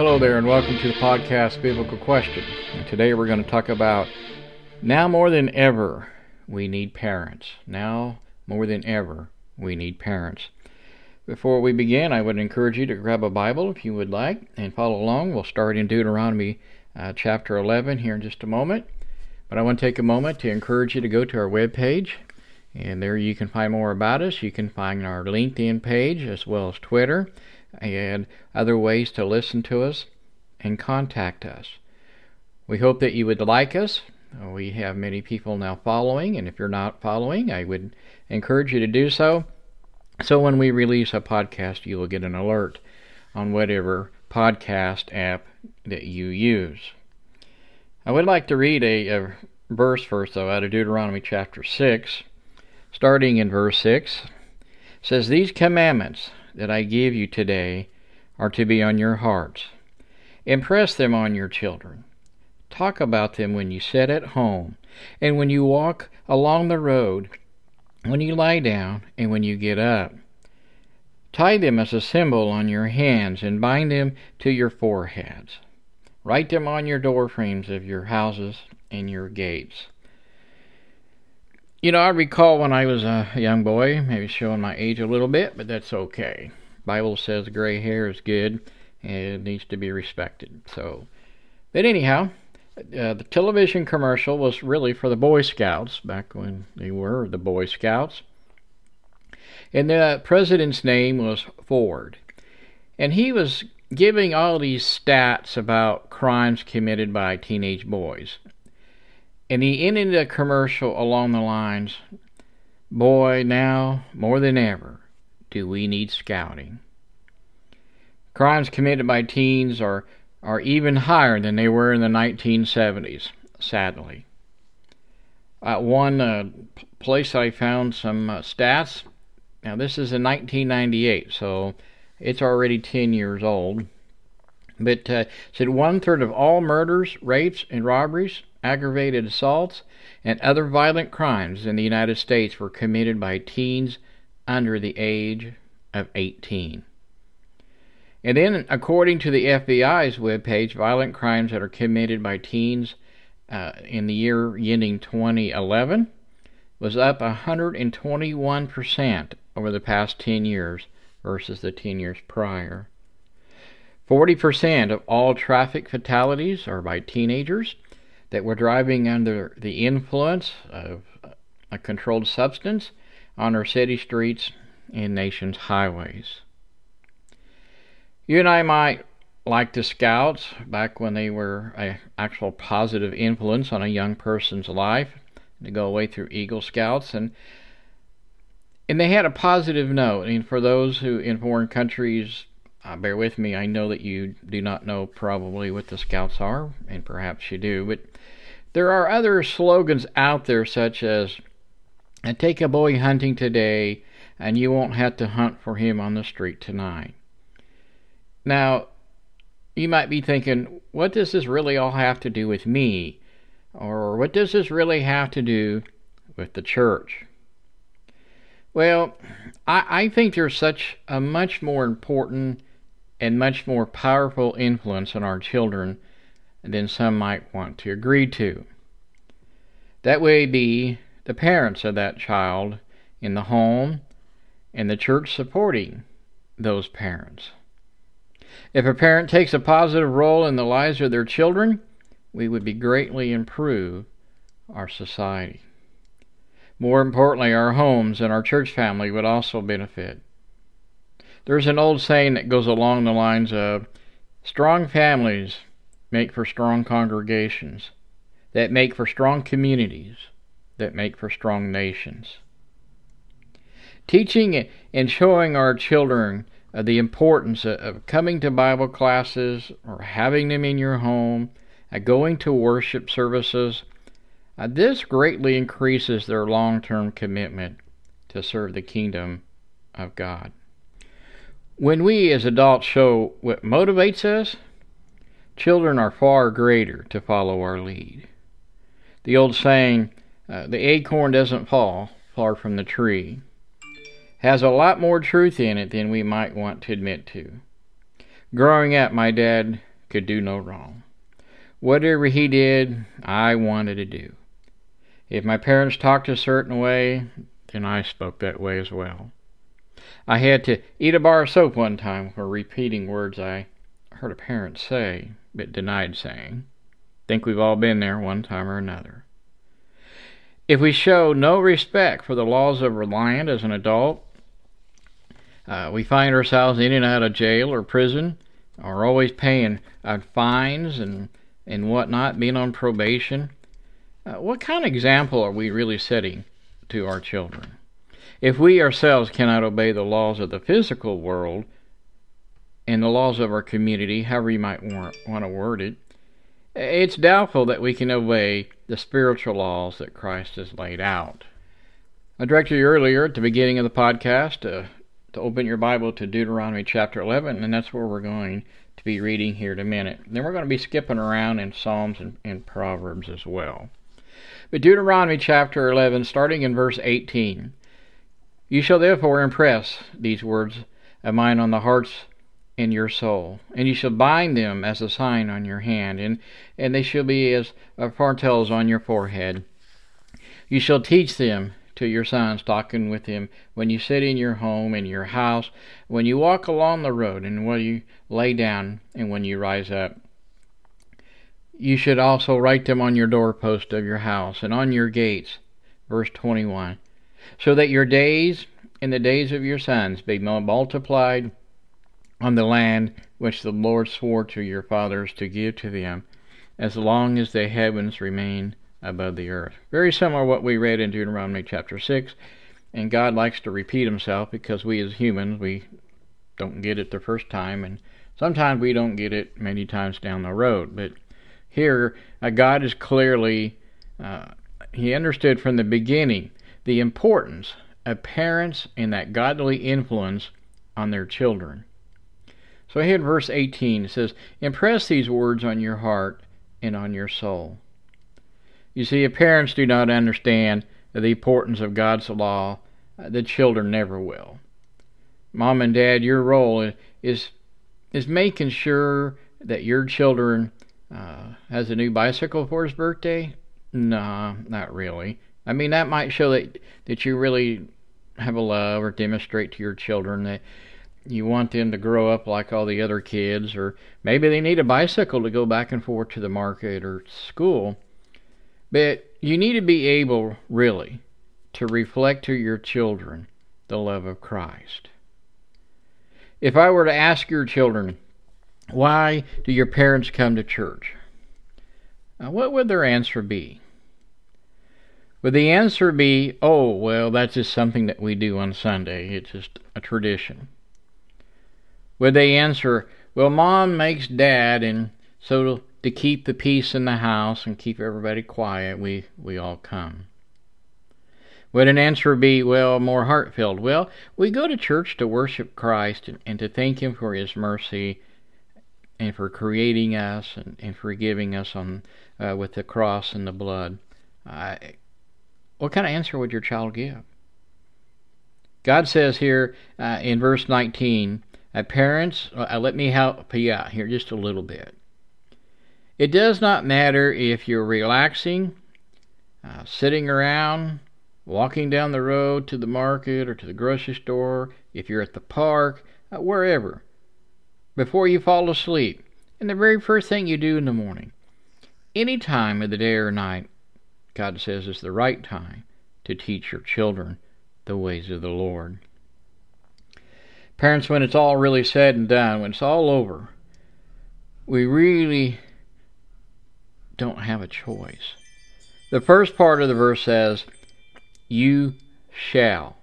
Hello there, and welcome to the podcast Biblical Question. And today we're going to talk about now more than ever we need parents. Now more than ever we need parents. Before we begin, I would encourage you to grab a Bible if you would like and follow along. We'll start in Deuteronomy uh, chapter 11 here in just a moment. But I want to take a moment to encourage you to go to our webpage, and there you can find more about us. You can find our LinkedIn page as well as Twitter and other ways to listen to us and contact us. We hope that you would like us. We have many people now following, and if you're not following, I would encourage you to do so. So when we release a podcast, you will get an alert on whatever podcast app that you use. I would like to read a, a verse first, though, out of Deuteronomy chapter 6, starting in verse 6. It says, These commandments that I give you today are to be on your hearts. Impress them on your children. Talk about them when you sit at home, and when you walk along the road, when you lie down, and when you get up. Tie them as a symbol on your hands, and bind them to your foreheads. Write them on your door frames of your houses and your gates. You know, I recall when I was a young boy, maybe showing my age a little bit, but that's okay. Bible says gray hair is good and it needs to be respected. So, but anyhow, uh, the television commercial was really for the Boy Scouts back when they were the Boy Scouts. And the president's name was Ford. And he was giving all these stats about crimes committed by teenage boys. And he ended the commercial along the lines Boy, now more than ever do we need scouting. Crimes committed by teens are, are even higher than they were in the 1970s, sadly. At one uh, place I found some uh, stats. Now, this is in 1998, so it's already 10 years old. But uh, said one third of all murders, rapes, and robberies aggravated assaults, and other violent crimes in the United States were committed by teens under the age of 18. And then, according to the FBI's webpage, violent crimes that are committed by teens uh, in the year ending 2011 was up 121% over the past 10 years versus the 10 years prior. 40% of all traffic fatalities are by teenagers, that were driving under the influence of a controlled substance on our city streets and nation's highways. You and I might like the Scouts back when they were an actual positive influence on a young person's life to go away through Eagle Scouts and and they had a positive note. And for those who in foreign countries, uh, bear with me, I know that you do not know probably what the Scouts are, and perhaps you do, but there are other slogans out there, such as Take a boy hunting today, and you won't have to hunt for him on the street tonight. Now, you might be thinking, what does this really all have to do with me? Or what does this really have to do with the church? Well, I, I think there's such a much more important and much more powerful influence on our children than some might want to agree to. That way be the parents of that child in the home and the church supporting those parents. If a parent takes a positive role in the lives of their children, we would be greatly improve our society. More importantly, our homes and our church family would also benefit. There's an old saying that goes along the lines of strong families make for strong congregations, that make for strong communities, that make for strong nations. Teaching and showing our children uh, the importance of coming to Bible classes or having them in your home, uh, going to worship services, uh, this greatly increases their long term commitment to serve the kingdom of God. When we as adults show what motivates us, Children are far greater to follow our lead. The old saying, uh, the acorn doesn't fall far from the tree, has a lot more truth in it than we might want to admit to. Growing up, my dad could do no wrong. Whatever he did, I wanted to do. If my parents talked a certain way, then I spoke that way as well. I had to eat a bar of soap one time for repeating words I heard a parent say but denied saying. Think we've all been there one time or another. If we show no respect for the laws of Reliant as an adult, uh, we find ourselves in and out of jail or prison, or always paying uh, fines and, and whatnot, being on probation. Uh, what kind of example are we really setting to our children? If we ourselves cannot obey the laws of the physical world and the laws of our community, however you might want, want to word it, it's doubtful that we can obey the spiritual laws that Christ has laid out. I directed you earlier at the beginning of the podcast to, to open your Bible to Deuteronomy chapter 11, and that's where we're going to be reading here in a minute. Then we're going to be skipping around in Psalms and, and Proverbs as well. But Deuteronomy chapter 11, starting in verse 18 You shall therefore impress these words of mine on the hearts in your soul, and you shall bind them as a sign on your hand, and, and they shall be as frontals on your forehead. You shall teach them to your sons, talking with them when you sit in your home, in your house, when you walk along the road, and when you lay down, and when you rise up. You should also write them on your doorpost of your house and on your gates. Verse 21. So that your days and the days of your sons be multiplied on the land which the Lord swore to your fathers to give to them, as long as the heavens remain above the earth. Very similar to what we read in Deuteronomy chapter 6. And God likes to repeat himself because we as humans, we don't get it the first time, and sometimes we don't get it many times down the road. But here, uh, God is clearly, uh, He understood from the beginning the importance of parents and that godly influence on their children. So here in verse 18 it says, Impress these words on your heart and on your soul. You see, if parents do not understand the importance of God's law, the children never will. Mom and Dad, your role is is making sure that your children uh, has a new bicycle for his birthday? Nah, not really. I mean, that might show that that you really have a love or demonstrate to your children that you want them to grow up like all the other kids, or maybe they need a bicycle to go back and forth to the market or school. But you need to be able, really, to reflect to your children the love of Christ. If I were to ask your children, why do your parents come to church? Uh, what would their answer be? Would the answer be, oh, well, that's just something that we do on Sunday? It's just a tradition. Would they answer, well, mom makes dad, and so to keep the peace in the house and keep everybody quiet, we, we all come? Would an answer be, well, more heartfelt? Well, we go to church to worship Christ and, and to thank Him for His mercy and for creating us and, and forgiving us on uh, with the cross and the blood. What kind of answer would your child give? God says here uh, in verse 19, uh, parents, uh, let me help you out here just a little bit. It does not matter if you're relaxing, uh, sitting around, walking down the road to the market or to the grocery store, if you're at the park, uh, wherever before you fall asleep, and the very first thing you do in the morning. Any time of the day or night, God says, is the right time to teach your children the ways of the Lord. Parents, when it's all really said and done, when it's all over, we really don't have a choice. The first part of the verse says, You shall.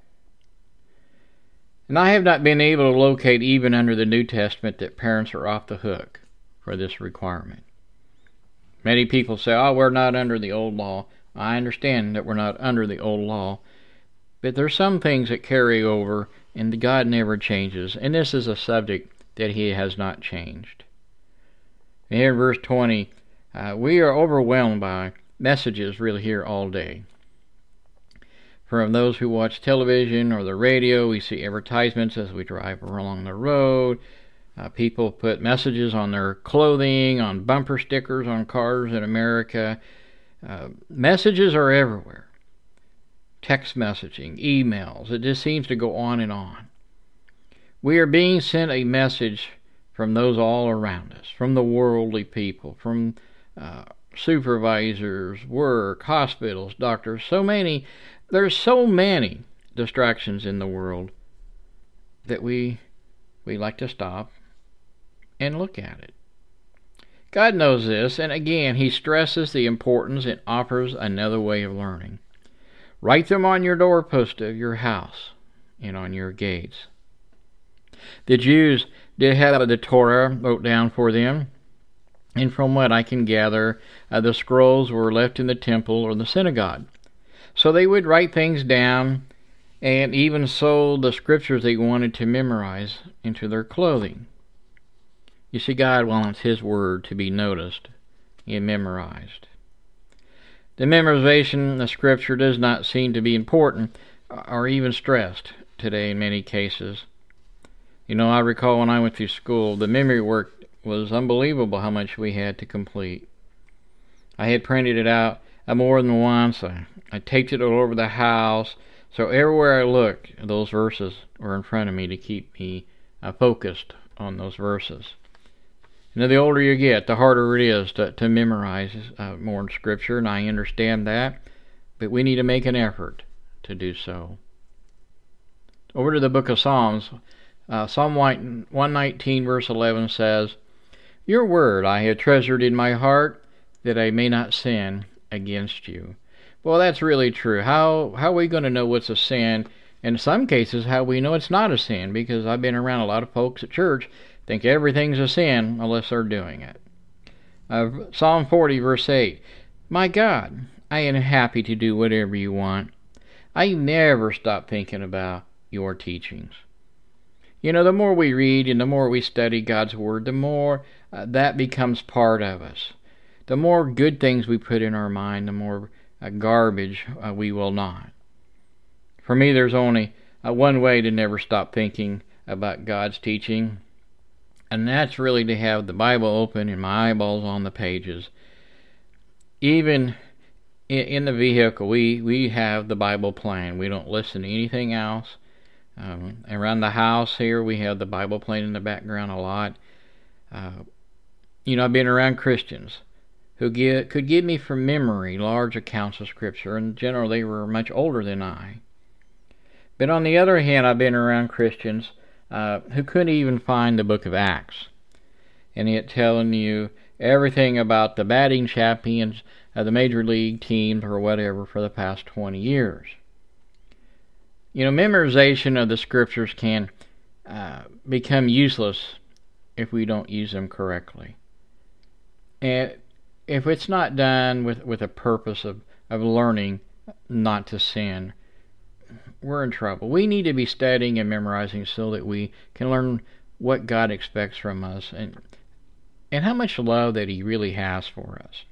And I have not been able to locate, even under the New Testament, that parents are off the hook for this requirement. Many people say, oh, we're not under the old law. I understand that we're not under the old law, but there's some things that carry over, and God never changes. And this is a subject that He has not changed. Here in verse 20, uh, we are overwhelmed by messages really here all day. From those who watch television or the radio, we see advertisements as we drive along the road. Uh, people put messages on their clothing, on bumper stickers on cars in America. Uh, messages are everywhere text messaging, emails. It just seems to go on and on. We are being sent a message from those all around us, from the worldly people, from uh, supervisors, work, hospitals, doctors, so many. There's so many distractions in the world that we we like to stop and look at it. God knows this, and again, He stresses the importance and offers another way of learning. Write them on your doorpost of your house and on your gates. The Jews did have the Torah wrote down for them, and from what I can gather, uh, the scrolls were left in the temple or the synagogue. So they would write things down and even sold the scriptures they wanted to memorize into their clothing. You see, God wants His Word to be noticed and memorized. The memorization of Scripture does not seem to be important or even stressed today in many cases. You know, I recall when I went through school, the memory work was unbelievable how much we had to complete. I had printed it out more than once. I, I taped it all over the house. So everywhere I looked, those verses were in front of me to keep me uh, focused on those verses. Now, the older you get, the harder it is to, to memorize uh, more in Scripture, and I understand that, but we need to make an effort to do so. Over to the book of Psalms. Uh, Psalm 119, verse 11 says, Your word I have treasured in my heart, that I may not sin against you. Well, that's really true. How, how are we going to know what's a sin? In some cases, how we know it's not a sin, because I've been around a lot of folks at church think everything's a sin unless they're doing it. Uh, Psalm 40, verse 8 My God, I am happy to do whatever you want. I never stop thinking about your teachings. You know, the more we read and the more we study God's Word, the more uh, that becomes part of us. The more good things we put in our mind, the more uh, garbage uh, we will not. For me, there's only uh, one way to never stop thinking about God's teaching, and that's really to have the Bible open and my eyeballs on the pages. Even in the vehicle, we, we have the Bible playing. We don't listen to anything else. Um, around the house here, we have the Bible playing in the background a lot. Uh, you know, I've been around Christians who get, could give me from memory large accounts of Scripture, and generally they were much older than I. But on the other hand, I've been around Christians uh, who couldn't even find the book of Acts. And yet telling you everything about the batting champions of the major league teams or whatever for the past 20 years. You know, memorization of the scriptures can uh, become useless if we don't use them correctly. And if it's not done with, with a purpose of, of learning not to sin, we're in trouble. We need to be studying and memorizing so that we can learn what God expects from us and and how much love that He really has for us.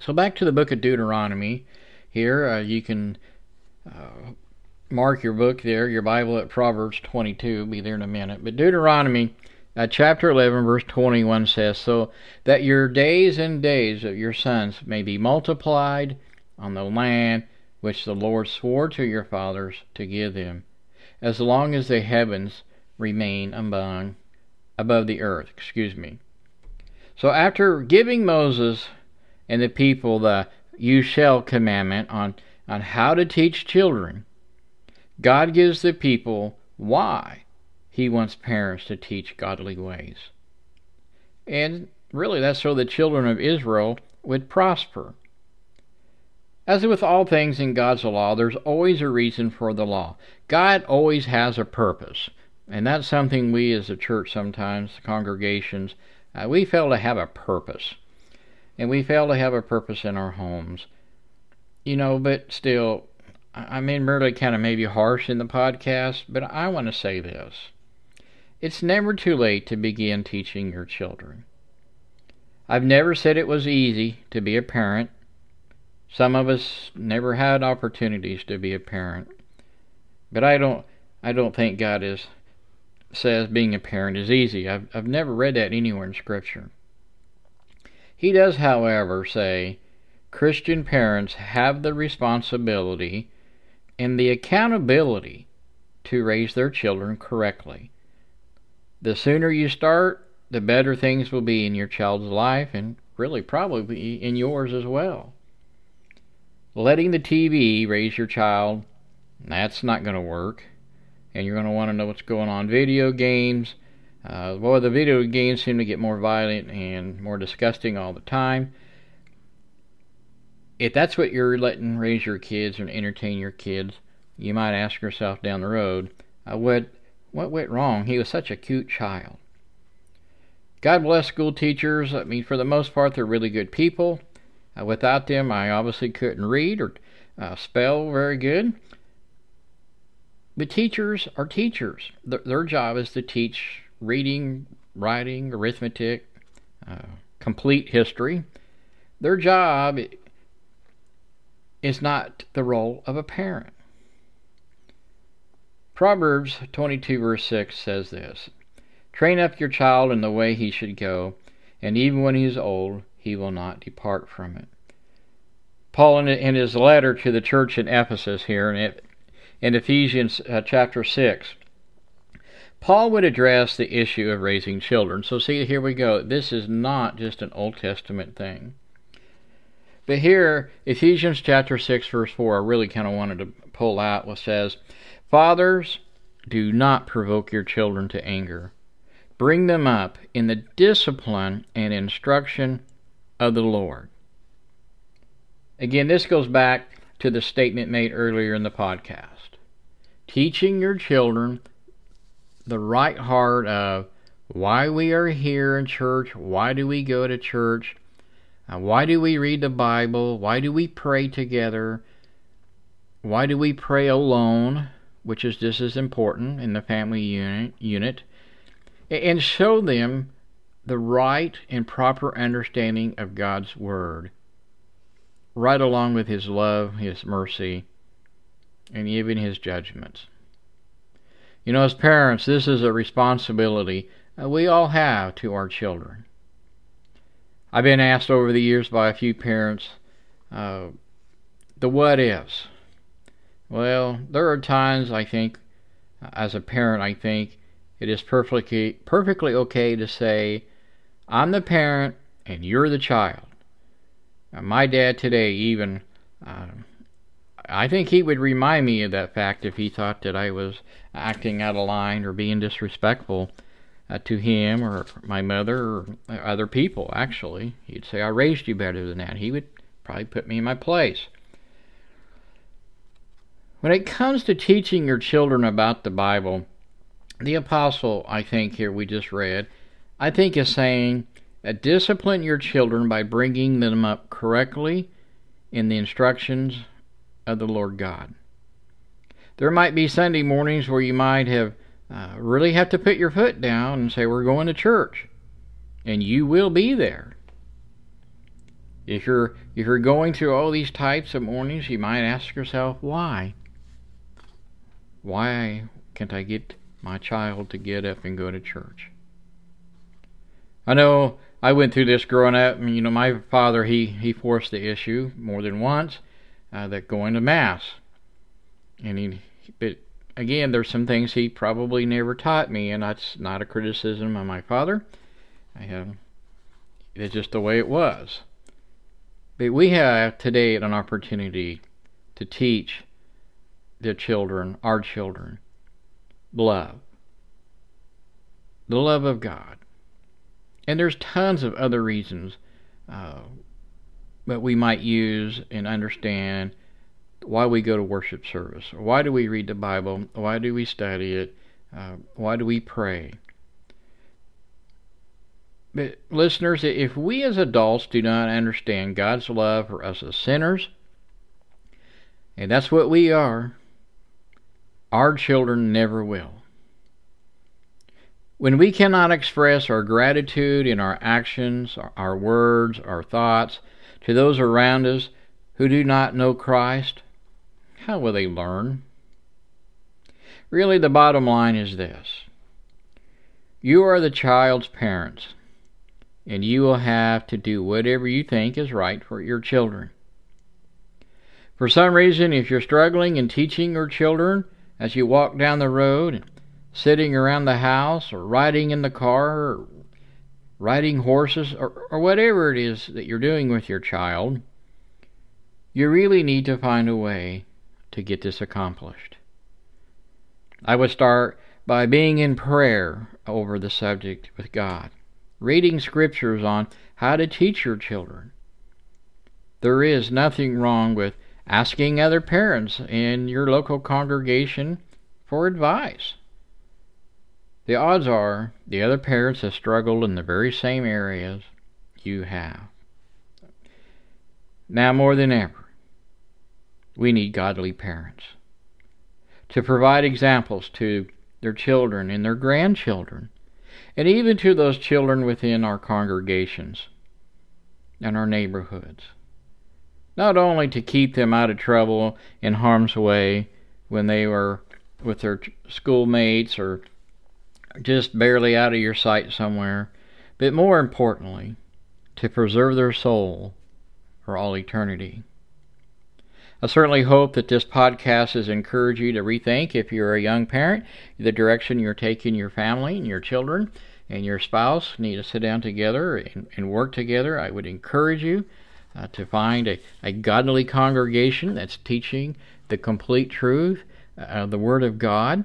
So back to the book of Deuteronomy. Here uh, you can uh, mark your book there, your Bible at Proverbs 22. Be there in a minute. But Deuteronomy uh, chapter 11, verse 21 says, So that your days and days of your sons may be multiplied on the land which the Lord swore to your fathers to give them, as long as the heavens remain among, above the earth. Excuse me. So after giving Moses and the people the you shall commandment on, on how to teach children, God gives the people why he wants parents to teach godly ways. And really, that's so the children of Israel would prosper. As with all things in God's law, there's always a reason for the law. God always has a purpose. And that's something we as a church sometimes, congregations, uh, we fail to have a purpose. And we fail to have a purpose in our homes. You know, but still, I mean, really kind of maybe harsh in the podcast, but I want to say this. It's never too late to begin teaching your children. I've never said it was easy to be a parent. Some of us never had opportunities to be a parent. But I don't I don't think God is says being a parent is easy. I've, I've never read that anywhere in Scripture. He does, however, say Christian parents have the responsibility and the accountability to raise their children correctly. The sooner you start, the better things will be in your child's life and really probably in yours as well. Letting the TV raise your child, that's not going to work. And you're going to want to know what's going on. Video games, uh, boy, the video games seem to get more violent and more disgusting all the time. If that's what you're letting raise your kids and entertain your kids, you might ask yourself down the road, uh, what what went wrong? He was such a cute child. God bless school teachers. I mean, for the most part, they're really good people. Uh, without them, I obviously couldn't read or uh, spell very good. But teachers are teachers. Th- their job is to teach reading, writing, arithmetic, uh, complete history. Their job is not the role of a parent. Proverbs 22, verse 6 says this Train up your child in the way he should go, and even when he is old, he will not depart from it. Paul, in his letter to the church in Ephesus, here in Ephesians uh, chapter 6, Paul would address the issue of raising children. So, see, here we go. This is not just an Old Testament thing. But here, Ephesians chapter 6, verse 4, I really kind of wanted to pull out what says, Fathers, do not provoke your children to anger. Bring them up in the discipline and instruction of the Lord. Again, this goes back to the statement made earlier in the podcast. Teaching your children the right heart of why we are here in church, why do we go to church, uh, why do we read the Bible, why do we pray together, why do we pray alone, which is just as important in the family unit, unit and show them the right and proper understanding of God's Word, right along with His love, His mercy, and even His judgments. You know, as parents, this is a responsibility we all have to our children. I've been asked over the years by a few parents uh, the what ifs. Well, there are times I think, as a parent, I think it is perfectly perfectly okay to say, "I'm the parent and you're the child." Now, my dad today even, uh, I think he would remind me of that fact if he thought that I was acting out of line or being disrespectful uh, to him or my mother or other people. Actually, he'd say, "I raised you better than that." He would probably put me in my place. When it comes to teaching your children about the Bible, the apostle, I think, here we just read, I think is saying, discipline your children by bringing them up correctly in the instructions of the Lord God. There might be Sunday mornings where you might have uh, really have to put your foot down and say, We're going to church. And you will be there. If you're if you're going through all these types of mornings, you might ask yourself, why? Why can't I get my child to get up and go to church. I know I went through this growing up. You know, my father he he forced the issue more than once uh, that going to mass, and he but again there's some things he probably never taught me, and that's not a criticism of my father. I have it's just the way it was. But we have today an opportunity to teach the children, our children, love. The love of God. And there's tons of other reasons uh, that we might use and understand why we go to worship service. Why do we read the Bible? Why do we study it? Uh, why do we pray? But listeners, if we as adults do not understand God's love for us as sinners, and that's what we are, our children never will. When we cannot express our gratitude in our actions, our words, our thoughts to those around us who do not know Christ, how will they learn? Really, the bottom line is this You are the child's parents, and you will have to do whatever you think is right for your children. For some reason, if you're struggling in teaching your children as you walk down the road, sitting around the house, or riding in the car, or riding horses, or, or whatever it is that you're doing with your child, you really need to find a way to get this accomplished. I would start by being in prayer over the subject with God, reading scriptures on how to teach your children. There is nothing wrong with asking other parents in your local congregation for advice. The odds are the other parents have struggled in the very same areas you have. Now more than ever, we need godly parents to provide examples to their children and their grandchildren, and even to those children within our congregations and our neighborhoods. Not only to keep them out of trouble in harm's way when they were with their schoolmates or just barely out of your sight somewhere, but more importantly, to preserve their soul for all eternity. I certainly hope that this podcast has encouraged you to rethink, if you're a young parent, the direction you're taking your family and your children and your spouse need to sit down together and, and work together. I would encourage you uh, to find a, a godly congregation that's teaching the complete truth of the Word of God,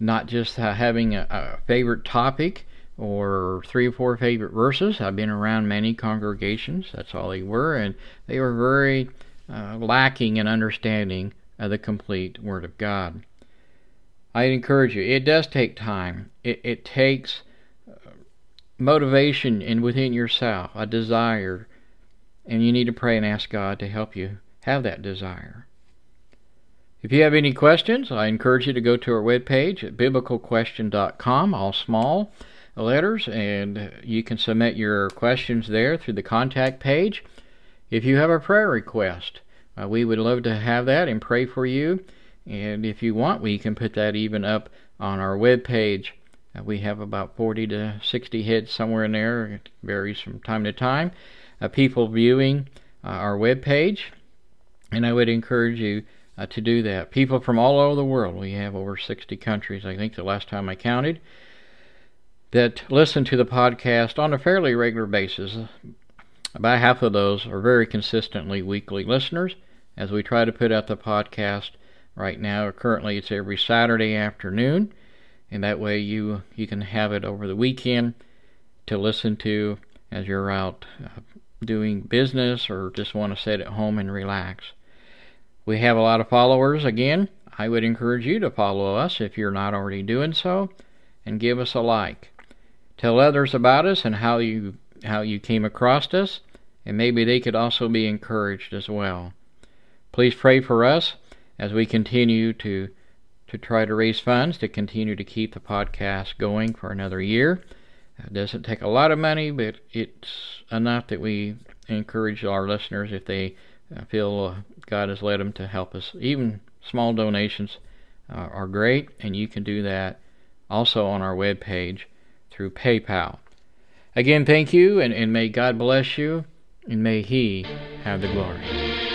not just uh, having a, a favorite topic or three or four favorite verses. I've been around many congregations, that's all they were, and they were very uh, lacking in understanding of the complete Word of God. I encourage you, it does take time. It, it takes uh, motivation in within yourself, a desire, and you need to pray and ask God to help you have that desire. If you have any questions, I encourage you to go to our webpage at biblicalquestion.com, all small letters, and you can submit your questions there through the contact page. If you have a prayer request, uh, we would love to have that and pray for you. And if you want, we can put that even up on our web page. Uh, we have about 40 to 60 hits somewhere in there. It varies from time to time. Uh, people viewing uh, our web page, and I would encourage you uh, to do that. People from all over the world. We have over 60 countries, I think, the last time I counted, that listen to the podcast on a fairly regular basis. About half of those are very consistently weekly listeners as we try to put out the podcast right now. Currently, it's every Saturday afternoon, and that way you you can have it over the weekend to listen to as you're out uh, doing business or just want to sit at home and relax. We have a lot of followers again. I would encourage you to follow us if you're not already doing so and give us a like. Tell others about us and how you how you came across us, and maybe they could also be encouraged as well. Please pray for us as we continue to to try to raise funds to continue to keep the podcast going for another year. It doesn't take a lot of money, but it's enough that we encourage our listeners if they uh, feel uh, God has led them to help us. Even small donations uh, are great, and you can do that also on our web page through PayPal. Again, thank you, and, and may God bless you, and may He have the glory.